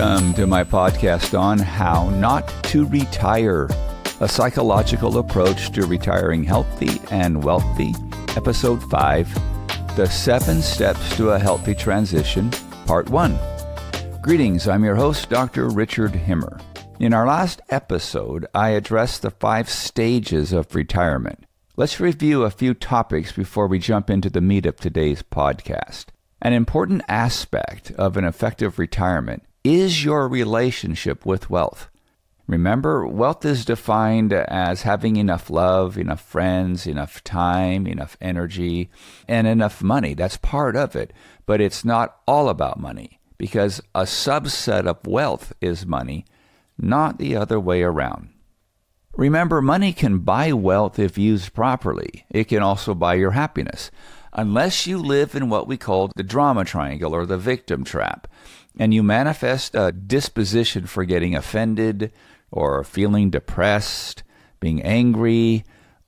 Welcome to my podcast on how not to retire, a psychological approach to retiring healthy and wealthy. Episode 5 The Seven Steps to a Healthy Transition, Part 1. Greetings, I'm your host, Dr. Richard Himmer. In our last episode, I addressed the five stages of retirement. Let's review a few topics before we jump into the meat of today's podcast. An important aspect of an effective retirement is your relationship with wealth. Remember, wealth is defined as having enough love, enough friends, enough time, enough energy, and enough money. That's part of it. But it's not all about money because a subset of wealth is money, not the other way around. Remember, money can buy wealth if used properly. It can also buy your happiness unless you live in what we call the drama triangle or the victim trap, and you manifest a disposition for getting offended or feeling depressed, being angry,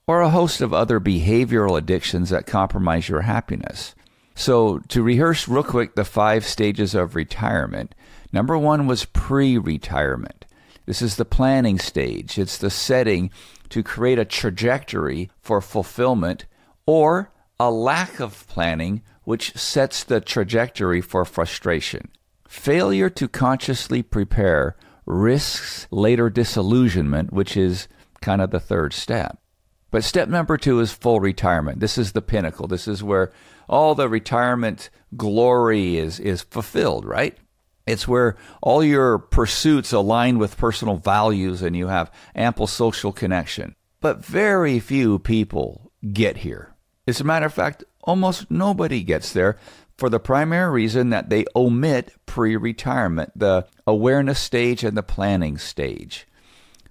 or a host of other behavioral addictions that compromise your happiness. So, to rehearse real quick the five stages of retirement, number one was pre retirement. This is the planning stage, it's the setting to create a trajectory for fulfillment or a lack of planning which sets the trajectory for frustration. Failure to consciously prepare risks later disillusionment, which is kind of the third step. But step number two is full retirement. This is the pinnacle. This is where all the retirement glory is, is fulfilled, right? It's where all your pursuits align with personal values and you have ample social connection. But very few people get here. As a matter of fact, almost nobody gets there for the primary reason that they omit pre retirement, the awareness stage and the planning stage,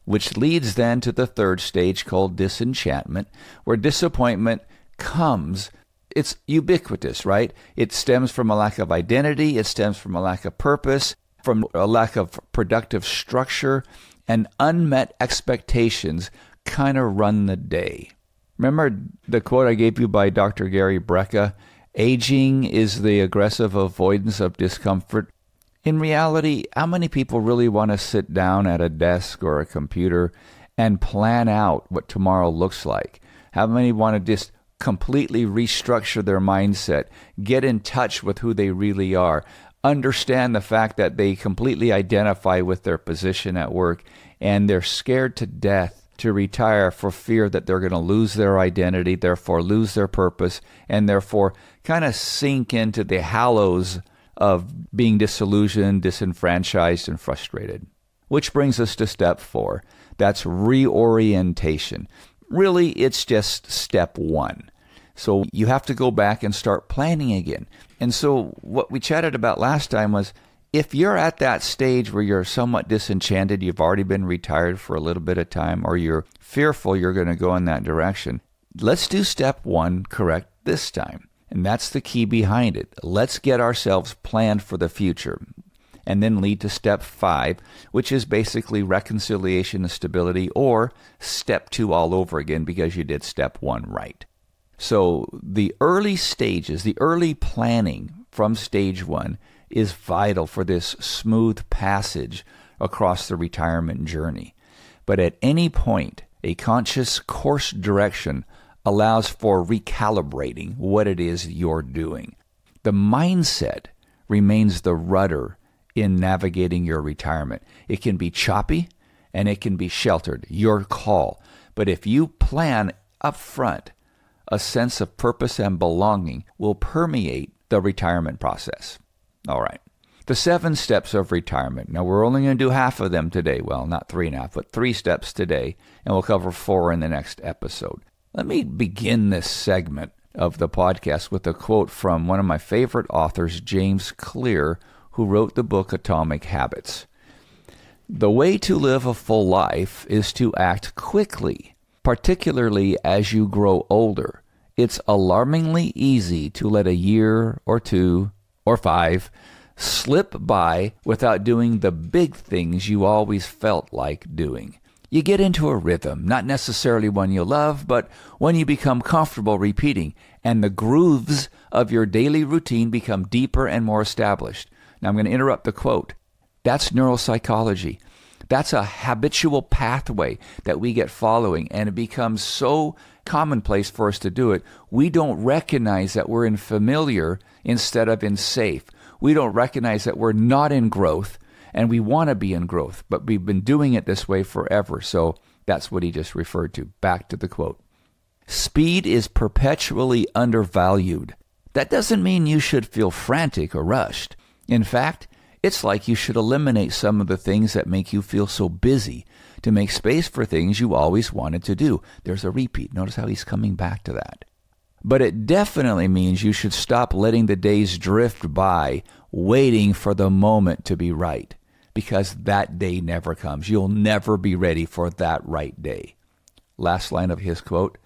which leads then to the third stage called disenchantment, where disappointment comes. It's ubiquitous, right? It stems from a lack of identity, it stems from a lack of purpose, from a lack of productive structure, and unmet expectations kind of run the day. Remember the quote I gave you by Dr. Gary Brecka? Aging is the aggressive avoidance of discomfort. In reality, how many people really want to sit down at a desk or a computer and plan out what tomorrow looks like? How many want to just completely restructure their mindset, get in touch with who they really are, understand the fact that they completely identify with their position at work, and they're scared to death to retire for fear that they're going to lose their identity, therefore lose their purpose, and therefore kind of sink into the hallows of being disillusioned, disenfranchised, and frustrated. Which brings us to step four that's reorientation. Really, it's just step one. So you have to go back and start planning again. And so, what we chatted about last time was if you're at that stage where you're somewhat disenchanted, you've already been retired for a little bit of time, or you're fearful you're going to go in that direction, let's do step one correct this time. And that's the key behind it. Let's get ourselves planned for the future. And then lead to step five, which is basically reconciliation and stability, or step two all over again because you did step one right. So the early stages, the early planning from stage one is vital for this smooth passage across the retirement journey. But at any point, a conscious course direction allows for recalibrating what it is you're doing. The mindset remains the rudder in navigating your retirement. It can be choppy and it can be sheltered, your call. But if you plan up front, a sense of purpose and belonging will permeate the retirement process. All right. The seven steps of retirement. Now, we're only going to do half of them today. Well, not three and a half, but three steps today, and we'll cover four in the next episode. Let me begin this segment of the podcast with a quote from one of my favorite authors, James Clear, who wrote the book Atomic Habits. The way to live a full life is to act quickly, particularly as you grow older. It's alarmingly easy to let a year or two or five slip by without doing the big things you always felt like doing. You get into a rhythm, not necessarily one you love, but one you become comfortable repeating, and the grooves of your daily routine become deeper and more established. Now I'm going to interrupt the quote. That's neuropsychology. That's a habitual pathway that we get following, and it becomes so commonplace for us to do it. We don't recognize that we're in familiar instead of in safe. We don't recognize that we're not in growth and we want to be in growth, but we've been doing it this way forever. So that's what he just referred to. Back to the quote Speed is perpetually undervalued. That doesn't mean you should feel frantic or rushed. In fact, it's like you should eliminate some of the things that make you feel so busy to make space for things you always wanted to do. There's a repeat. Notice how he's coming back to that. But it definitely means you should stop letting the days drift by, waiting for the moment to be right, because that day never comes. You'll never be ready for that right day. Last line of his quote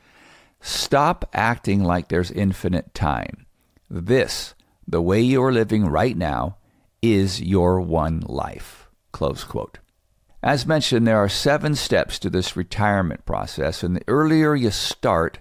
Stop acting like there's infinite time. This, the way you are living right now, is your one life. Close quote. As mentioned, there are seven steps to this retirement process, and the earlier you start,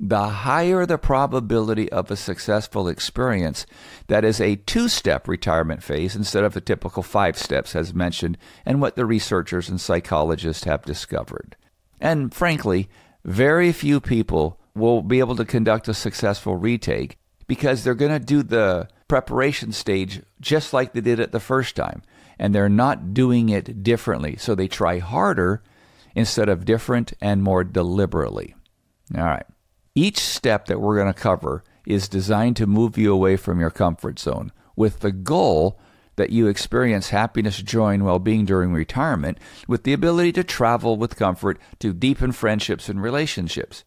the higher the probability of a successful experience. That is a two step retirement phase instead of the typical five steps, as mentioned, and what the researchers and psychologists have discovered. And frankly, very few people will be able to conduct a successful retake because they're going to do the preparation stage just like they did it the first time. And they're not doing it differently. So they try harder instead of different and more deliberately. All right. Each step that we're going to cover is designed to move you away from your comfort zone with the goal that you experience happiness, joy, and well being during retirement with the ability to travel with comfort to deepen friendships and relationships.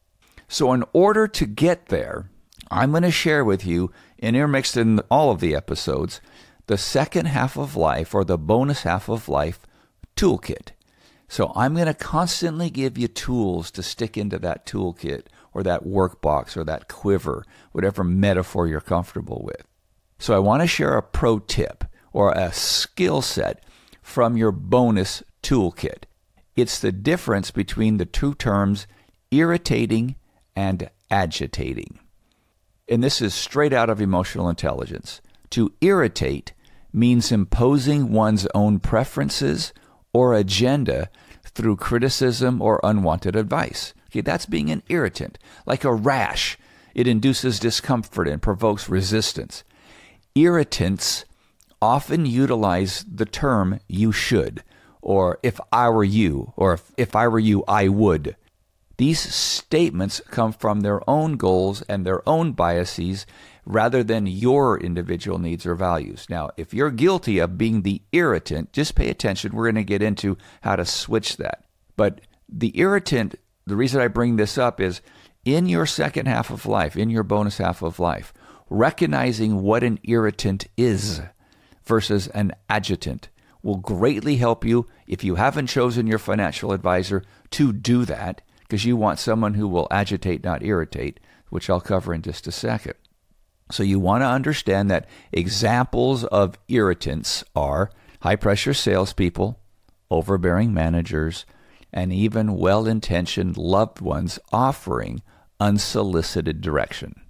So, in order to get there, I'm going to share with you, intermixed in all of the episodes, the second half of life or the bonus half of life toolkit. So I'm going to constantly give you tools to stick into that toolkit or that workbox or that quiver, whatever metaphor you're comfortable with. So I want to share a pro tip or a skill set from your bonus toolkit. It's the difference between the two terms irritating and agitating and this is straight out of emotional intelligence. To irritate means imposing one's own preferences or agenda through criticism or unwanted advice. Okay, that's being an irritant, like a rash. It induces discomfort and provokes resistance. Irritants often utilize the term you should, or if I were you, or if, if I were you, I would. These statements come from their own goals and their own biases rather than your individual needs or values. Now, if you're guilty of being the irritant, just pay attention. We're going to get into how to switch that. But the irritant, the reason I bring this up is in your second half of life, in your bonus half of life, recognizing what an irritant is versus an agitant will greatly help you if you haven't chosen your financial advisor to do that because you want someone who will agitate, not irritate, which I'll cover in just a second. So you want to understand that examples of irritants are high pressure salespeople, overbearing managers, and even well intentioned loved ones offering unsolicited direction.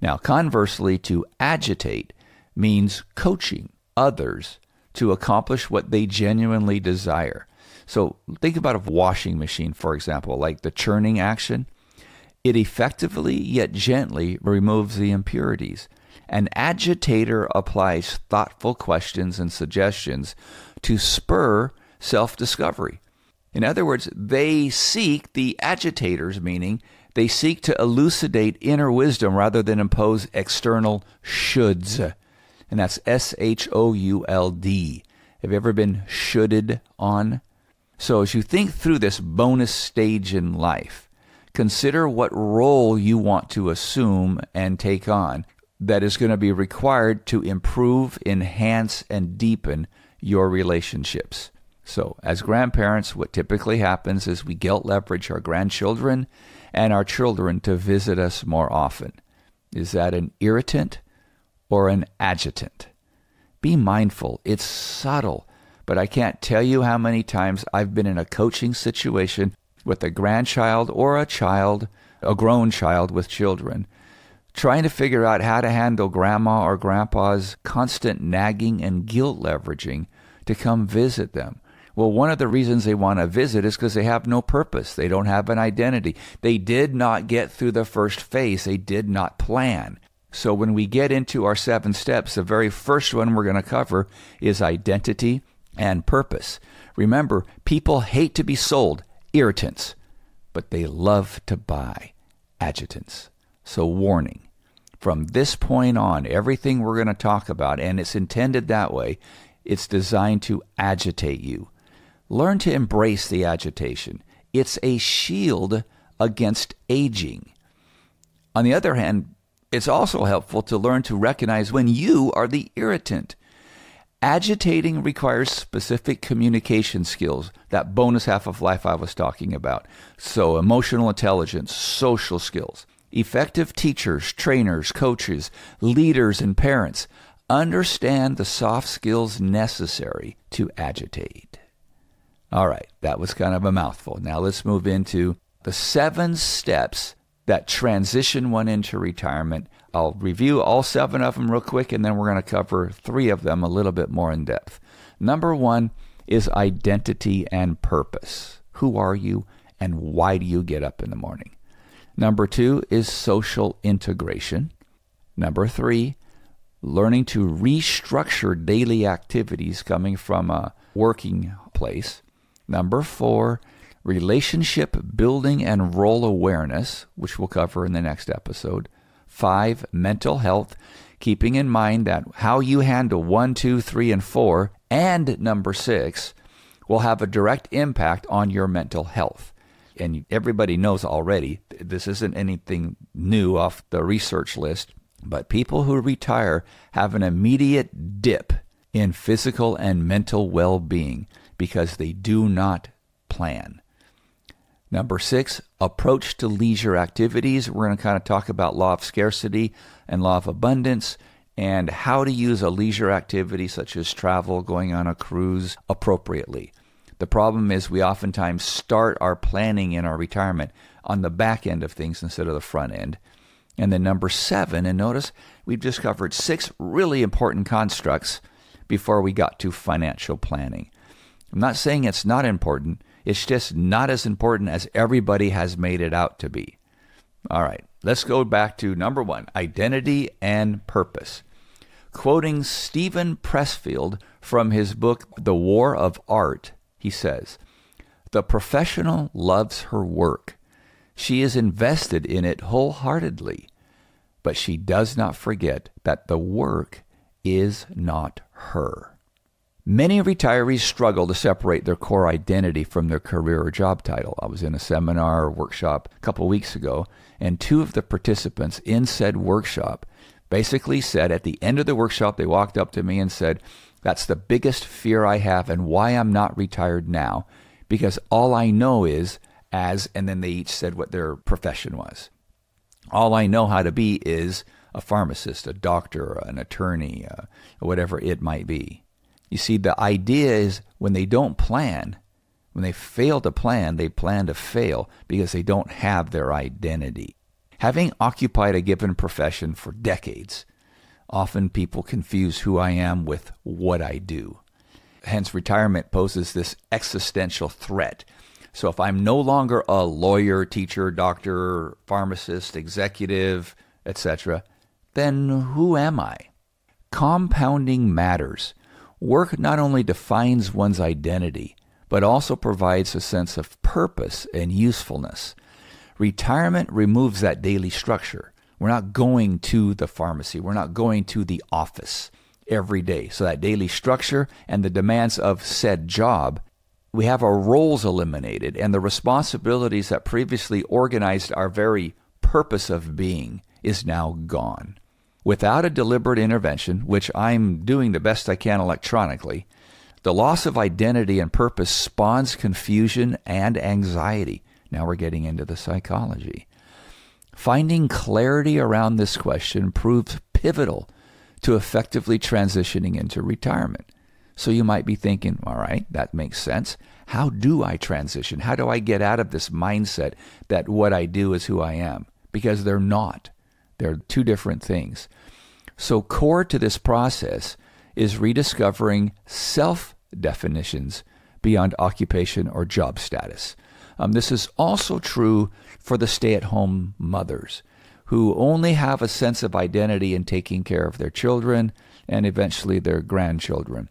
Now, conversely, to agitate means coaching others to accomplish what they genuinely desire. So think about a washing machine, for example, like the churning action. It effectively yet gently removes the impurities. An agitator applies thoughtful questions and suggestions to spur self discovery. In other words, they seek, the agitators, meaning they seek to elucidate inner wisdom rather than impose external shoulds. And that's S H O U L D. Have you ever been shoulded on? So, as you think through this bonus stage in life, consider what role you want to assume and take on that is going to be required to improve, enhance, and deepen your relationships. So, as grandparents, what typically happens is we guilt leverage our grandchildren and our children to visit us more often. Is that an irritant or an agitant? Be mindful, it's subtle but I can't tell you how many times I've been in a coaching situation with a grandchild or a child, a grown child with children, trying to figure out how to handle grandma or grandpa's constant nagging and guilt leveraging to come visit them. Well, one of the reasons they want to visit is because they have no purpose. They don't have an identity. They did not get through the first phase. They did not plan. So when we get into our seven steps, the very first one we're going to cover is identity and purpose. Remember, people hate to be sold irritants, but they love to buy agitants. So, warning from this point on, everything we're going to talk about, and it's intended that way, it's designed to agitate you. Learn to embrace the agitation. It's a shield against aging. On the other hand, it's also helpful to learn to recognize when you are the irritant. Agitating requires specific communication skills, that bonus half of life I was talking about. So, emotional intelligence, social skills. Effective teachers, trainers, coaches, leaders, and parents understand the soft skills necessary to agitate. All right, that was kind of a mouthful. Now let's move into the seven steps that transition one into retirement. I'll review all seven of them real quick, and then we're going to cover three of them a little bit more in depth. Number one is identity and purpose. Who are you, and why do you get up in the morning? Number two is social integration. Number three, learning to restructure daily activities coming from a working place. Number four, relationship building and role awareness, which we'll cover in the next episode. Five, mental health, keeping in mind that how you handle one, two, three, and four, and number six, will have a direct impact on your mental health. And everybody knows already, this isn't anything new off the research list, but people who retire have an immediate dip in physical and mental well being because they do not plan. Number six, approach to leisure activities. We're going to kind of talk about law of scarcity and law of abundance and how to use a leisure activity such as travel, going on a cruise appropriately. The problem is we oftentimes start our planning in our retirement on the back end of things instead of the front end. And then number seven, and notice we've just covered six really important constructs before we got to financial planning. I'm not saying it's not important, it's just not as important as everybody has made it out to be. All right, let's go back to number one identity and purpose. Quoting Steven Pressfield from his book, The War of Art, he says, The professional loves her work. She is invested in it wholeheartedly, but she does not forget that the work is not her. Many retirees struggle to separate their core identity from their career or job title. I was in a seminar or workshop a couple weeks ago, and two of the participants in said workshop basically said at the end of the workshop, they walked up to me and said, That's the biggest fear I have and why I'm not retired now, because all I know is as, and then they each said what their profession was. All I know how to be is a pharmacist, a doctor, an attorney, uh, whatever it might be. You see, the idea is when they don't plan, when they fail to plan, they plan to fail because they don't have their identity. Having occupied a given profession for decades, often people confuse who I am with what I do. Hence, retirement poses this existential threat. So, if I'm no longer a lawyer, teacher, doctor, pharmacist, executive, etc., then who am I? Compounding matters. Work not only defines one's identity, but also provides a sense of purpose and usefulness. Retirement removes that daily structure. We're not going to the pharmacy, we're not going to the office every day. So, that daily structure and the demands of said job, we have our roles eliminated, and the responsibilities that previously organized our very purpose of being is now gone without a deliberate intervention, which I'm doing the best I can electronically, the loss of identity and purpose spawns confusion and anxiety. Now we're getting into the psychology. Finding clarity around this question proves pivotal to effectively transitioning into retirement. So you might be thinking, all right, that makes sense. How do I transition? How do I get out of this mindset that what I do is who I am? Because they're not. They're two different things. So, core to this process is rediscovering self definitions beyond occupation or job status. Um, this is also true for the stay at home mothers who only have a sense of identity in taking care of their children and eventually their grandchildren.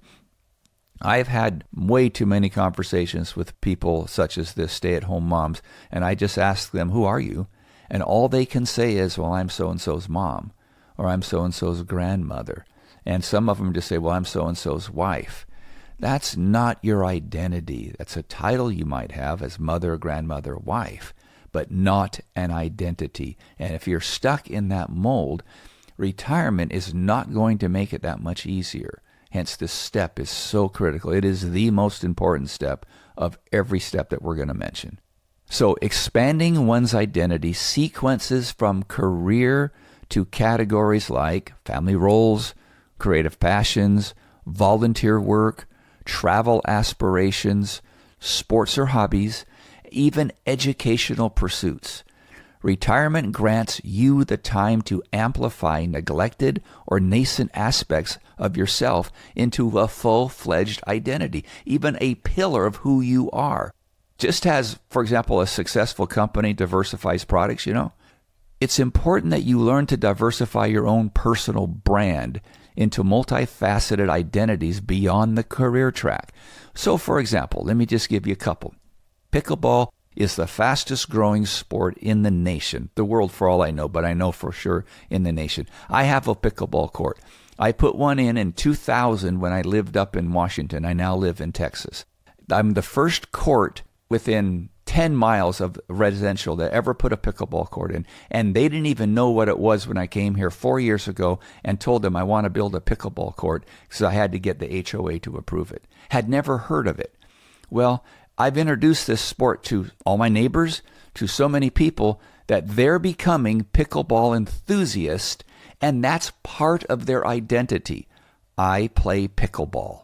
I've had way too many conversations with people such as this stay at home moms, and I just ask them, Who are you? And all they can say is, Well, I'm so and so's mom, or I'm so and so's grandmother. And some of them just say, Well, I'm so and so's wife. That's not your identity. That's a title you might have as mother, grandmother, wife, but not an identity. And if you're stuck in that mold, retirement is not going to make it that much easier. Hence, this step is so critical. It is the most important step of every step that we're going to mention. So, expanding one's identity sequences from career to categories like family roles, creative passions, volunteer work, travel aspirations, sports or hobbies, even educational pursuits. Retirement grants you the time to amplify neglected or nascent aspects of yourself into a full fledged identity, even a pillar of who you are. Just as, for example, a successful company diversifies products, you know, it's important that you learn to diversify your own personal brand into multifaceted identities beyond the career track. So, for example, let me just give you a couple. Pickleball is the fastest growing sport in the nation, the world for all I know, but I know for sure in the nation. I have a pickleball court. I put one in in 2000 when I lived up in Washington. I now live in Texas. I'm the first court within 10 miles of residential that ever put a pickleball court in. And they didn't even know what it was when I came here four years ago and told them I want to build a pickleball court because I had to get the HOA to approve it. Had never heard of it. Well, I've introduced this sport to all my neighbors, to so many people that they're becoming pickleball enthusiasts, and that's part of their identity. I play pickleball.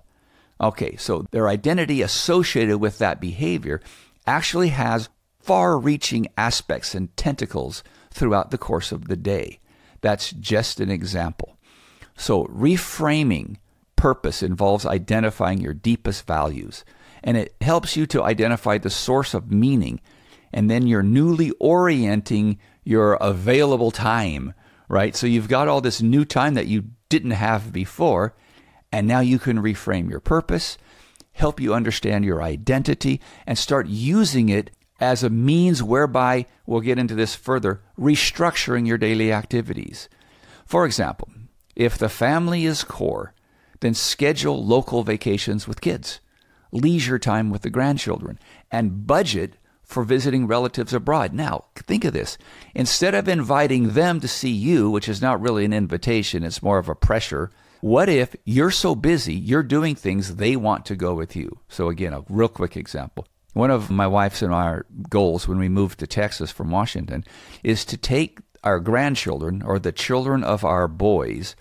Okay, so their identity associated with that behavior actually has far reaching aspects and tentacles throughout the course of the day. That's just an example. So, reframing purpose involves identifying your deepest values and it helps you to identify the source of meaning. And then you're newly orienting your available time, right? So you've got all this new time that you didn't have before, and now you can reframe your purpose, help you understand your identity, and start using it as a means whereby, we'll get into this further, restructuring your daily activities. For example, if the family is core, then schedule local vacations with kids leisure time with the grandchildren, and budget for visiting relatives abroad. Now, think of this. Instead of inviting them to see you, which is not really an invitation, it's more of a pressure. What if you're so busy, you're doing things they want to go with you? So, again, a real quick example. One of my wife's and our goals when we moved to Texas from Washington is to take our grandchildren or the children of our boys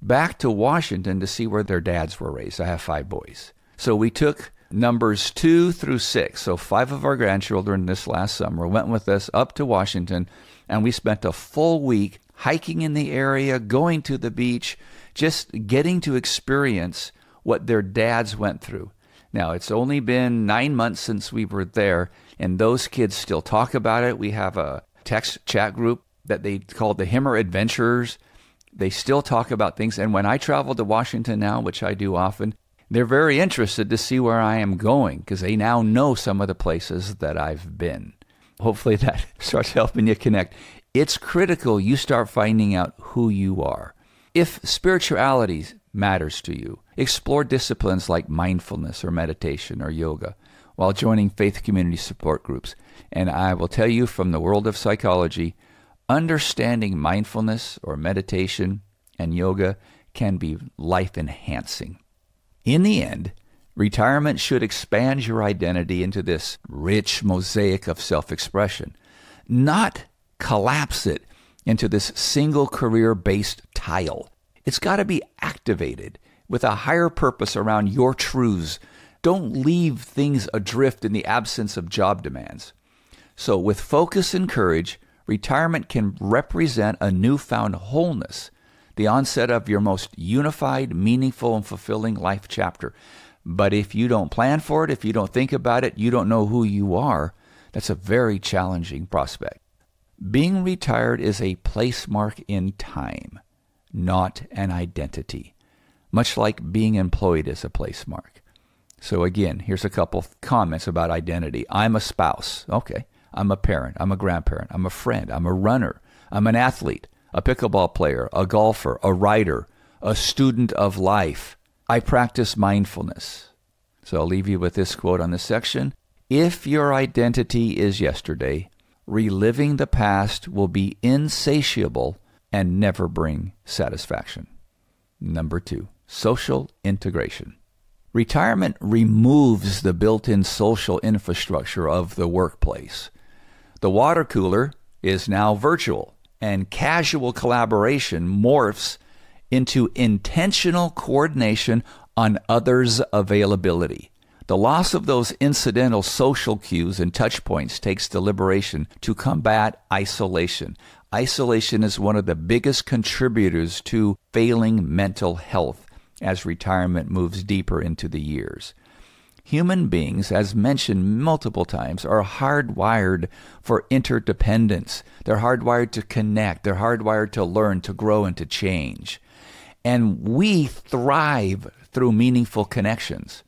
back to Washington to see where their dads were raised. I have five boys. So we took numbers two through six. So, five of our grandchildren this last summer went with us up to Washington, and we spent a full week hiking in the area, going to the beach, just getting to experience what their dads went through. Now, it's only been nine months since we were there, and those kids still talk about it. We have a text chat group that they call the Himmer Adventurers. They still talk about things. And when I travel to Washington now, which I do often, they're very interested to see where I am going because they now know some of the places that I've been. Hopefully, that starts helping you connect. It's critical you start finding out who you are. If spirituality matters to you, explore disciplines like mindfulness or meditation or yoga while joining faith community support groups. And I will tell you from the world of psychology, understanding mindfulness or meditation and yoga can be life enhancing. In the end, retirement should expand your identity into this rich mosaic of self expression, not collapse it into this single career based tile. It's got to be activated with a higher purpose around your truths. Don't leave things adrift in the absence of job demands. So, with focus and courage, retirement can represent a newfound wholeness the onset of your most unified, meaningful, and fulfilling life chapter. But if you don't plan for it, if you don't think about it, you don't know who you are, that's a very challenging prospect. Being retired is a place mark in time, not an identity, much like being employed is a place mark. So, again, here's a couple comments about identity. I'm a spouse. Okay. I'm a parent. I'm a grandparent. I'm a friend. I'm a runner. I'm an athlete, a pickleball player, a golfer, a writer, a student of life. I practice mindfulness. So I'll leave you with this quote on this section. If your identity is yesterday, reliving the past will be insatiable and never bring satisfaction. Number two, social integration. Retirement removes the built in social infrastructure of the workplace. The water cooler is now virtual, and casual collaboration morphs into intentional coordination on others' availability. The loss of those incidental social cues and touch points takes deliberation to combat isolation. Isolation is one of the biggest contributors to failing mental health as retirement moves deeper into the years. Human beings, as mentioned multiple times, are hardwired for interdependence. They're hardwired to connect. They're hardwired to learn, to grow, and to change. And we thrive through meaningful connections.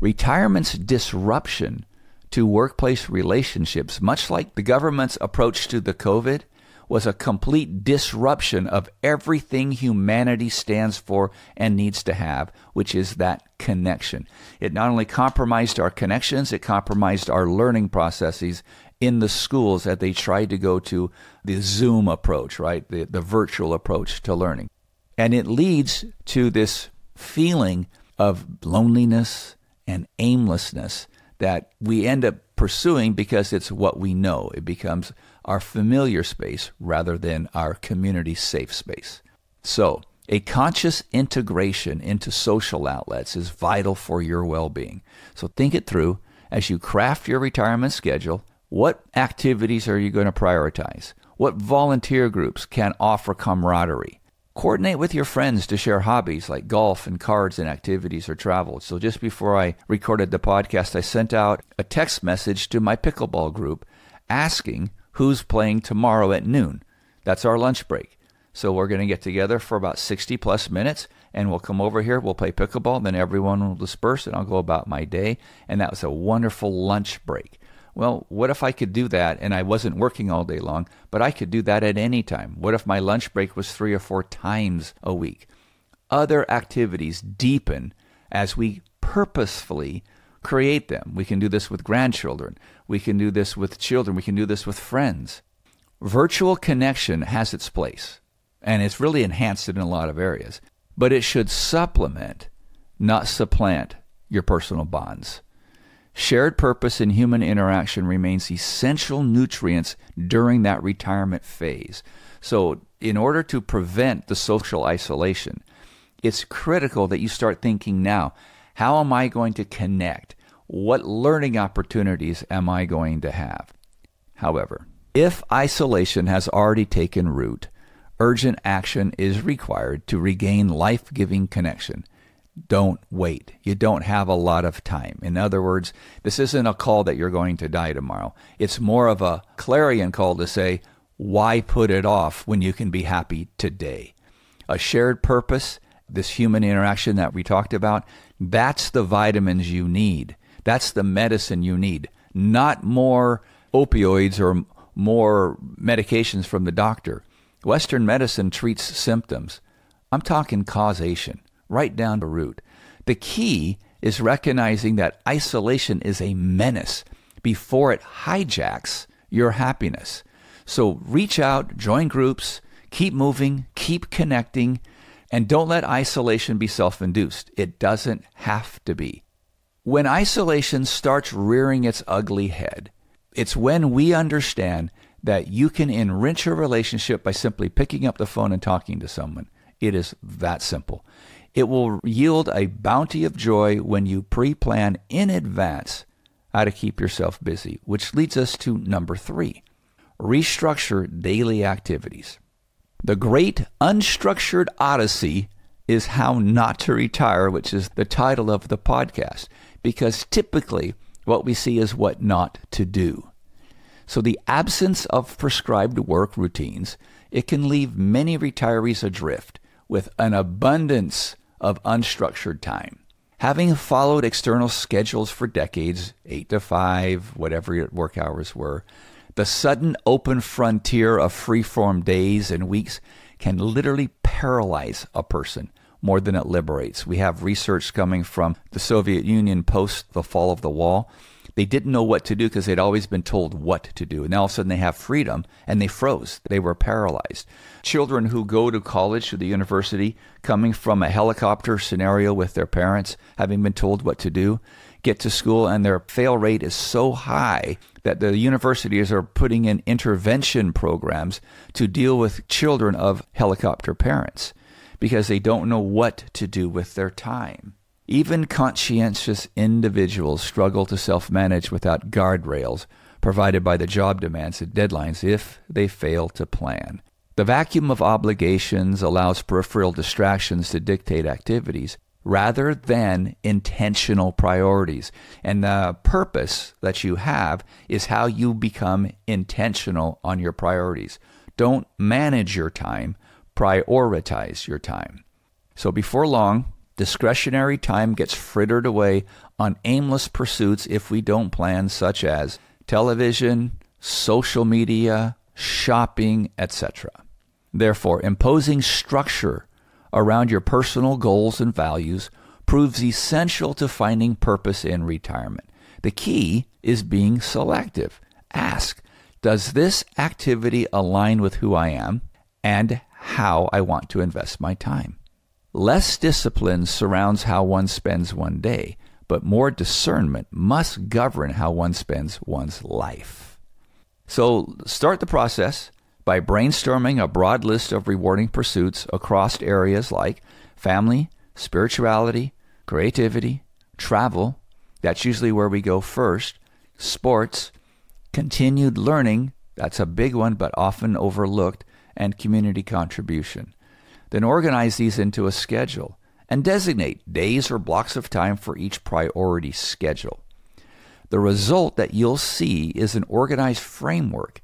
Retirement's disruption to workplace relationships, much like the government's approach to the COVID, was a complete disruption of everything humanity stands for and needs to have, which is that connection. It not only compromised our connections, it compromised our learning processes in the schools that they tried to go to the Zoom approach, right? The, the virtual approach to learning. And it leads to this feeling of loneliness and aimlessness that we end up pursuing because it's what we know. It becomes our familiar space rather than our community safe space. So, a conscious integration into social outlets is vital for your well being. So, think it through as you craft your retirement schedule. What activities are you going to prioritize? What volunteer groups can offer camaraderie? Coordinate with your friends to share hobbies like golf and cards and activities or travel. So, just before I recorded the podcast, I sent out a text message to my pickleball group asking who's playing tomorrow at noon. That's our lunch break. So, we're going to get together for about 60 plus minutes and we'll come over here, we'll play pickleball, then everyone will disperse and I'll go about my day. And that was a wonderful lunch break. Well, what if I could do that and I wasn't working all day long, but I could do that at any time? What if my lunch break was three or four times a week? Other activities deepen as we purposefully create them. We can do this with grandchildren. We can do this with children. We can do this with friends. Virtual connection has its place, and it's really enhanced it in a lot of areas, but it should supplement, not supplant, your personal bonds. Shared purpose and human interaction remains essential nutrients during that retirement phase. So, in order to prevent the social isolation, it's critical that you start thinking now how am I going to connect? What learning opportunities am I going to have? However, if isolation has already taken root, urgent action is required to regain life giving connection don't wait. You don't have a lot of time. In other words, this isn't a call that you're going to die tomorrow. It's more of a clarion call to say, why put it off when you can be happy today? A shared purpose, this human interaction that we talked about, that's the vitamins you need. That's the medicine you need, not more opioids or more medications from the doctor. Western medicine treats symptoms. I'm talking causation right down to root. The key is recognizing that isolation is a menace before it hijacks your happiness. So reach out, join groups, keep moving, keep connecting, and don't let isolation be self induced. It doesn't have to be. When isolation starts rearing its ugly head, it's when we understand that you can enrich a relationship by simply picking up the phone and talking to someone. It is that simple. It will yield a bounty of joy when you pre plan in advance how to keep yourself busy, which leads us to number three restructure daily activities. The great unstructured odyssey is How Not to Retire, which is the title of the podcast, because typically what we see is what not to do. So the absence of prescribed work routines, it can leave many retirees adrift with an abundance of unstructured time. Having followed external schedules for decades, 8 to 5, whatever your work hours were, the sudden open frontier of free-form days and weeks can literally paralyze a person more than it liberates. We have research coming from the Soviet Union post the fall of the wall. They didn't know what to do because they'd always been told what to do. And now all of a sudden they have freedom and they froze. They were paralyzed. Children who go to college, to the university, coming from a helicopter scenario with their parents, having been told what to do, get to school and their fail rate is so high that the universities are putting in intervention programs to deal with children of helicopter parents because they don't know what to do with their time. Even conscientious individuals struggle to self manage without guardrails provided by the job demands and deadlines if they fail to plan. The vacuum of obligations allows peripheral distractions to dictate activities rather than intentional priorities. And the purpose that you have is how you become intentional on your priorities. Don't manage your time, prioritize your time. So before long, discretionary time gets frittered away on aimless pursuits if we don't plan, such as television, social media, shopping, etc. Therefore, imposing structure around your personal goals and values proves essential to finding purpose in retirement. The key is being selective. Ask, does this activity align with who I am and how I want to invest my time? Less discipline surrounds how one spends one day, but more discernment must govern how one spends one's life. So start the process by brainstorming a broad list of rewarding pursuits across areas like family, spirituality, creativity, travel. That's usually where we go first. Sports, continued learning. That's a big one, but often overlooked. And community contribution. Then organize these into a schedule and designate days or blocks of time for each priority schedule. The result that you'll see is an organized framework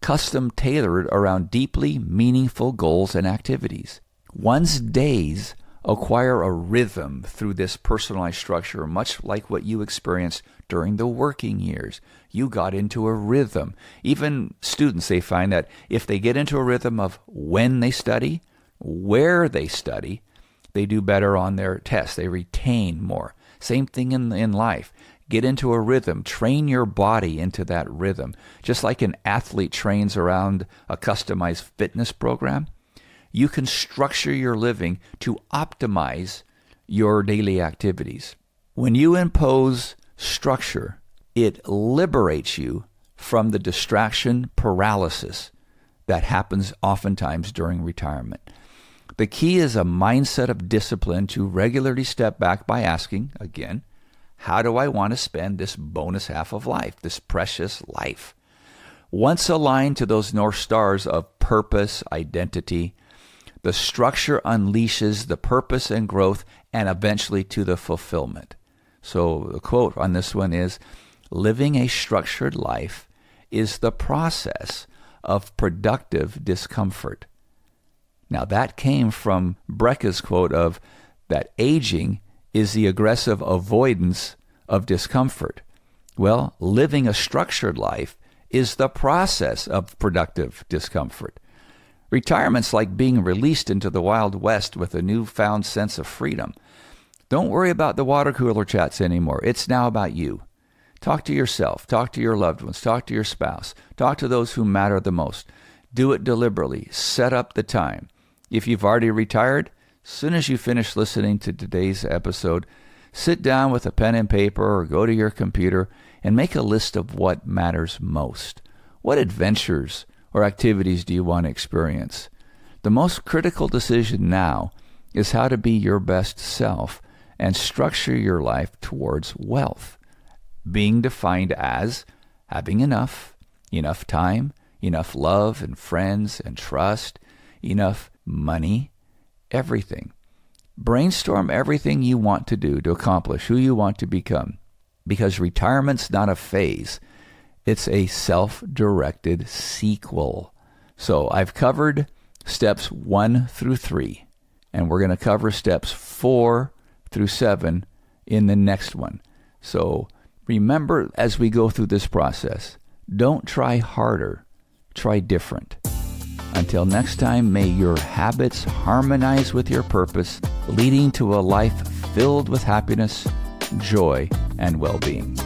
custom tailored around deeply meaningful goals and activities. One's days acquire a rhythm through this personalized structure, much like what you experienced during the working years. You got into a rhythm. Even students, they find that if they get into a rhythm of when they study, where they study, they do better on their tests. They retain more. Same thing in, in life. Get into a rhythm. Train your body into that rhythm. Just like an athlete trains around a customized fitness program, you can structure your living to optimize your daily activities. When you impose structure, it liberates you from the distraction paralysis that happens oftentimes during retirement. The key is a mindset of discipline to regularly step back by asking, again, how do I want to spend this bonus half of life, this precious life? Once aligned to those North Stars of purpose, identity, the structure unleashes the purpose and growth and eventually to the fulfillment. So the quote on this one is Living a structured life is the process of productive discomfort. Now, that came from Brecka's quote of that aging is the aggressive avoidance of discomfort. Well, living a structured life is the process of productive discomfort. Retirement's like being released into the Wild West with a newfound sense of freedom. Don't worry about the water cooler chats anymore. It's now about you. Talk to yourself, talk to your loved ones, talk to your spouse, talk to those who matter the most. Do it deliberately. Set up the time. If you've already retired, soon as you finish listening to today's episode, sit down with a pen and paper or go to your computer and make a list of what matters most. What adventures or activities do you want to experience? The most critical decision now is how to be your best self and structure your life towards wealth, being defined as having enough, enough time, enough love and friends and trust, enough money, everything. Brainstorm everything you want to do to accomplish who you want to become because retirement's not a phase, it's a self directed sequel. So I've covered steps one through three, and we're going to cover steps four through seven in the next one. So remember as we go through this process, don't try harder, try different. Until next time, may your habits harmonize with your purpose, leading to a life filled with happiness, joy, and well being.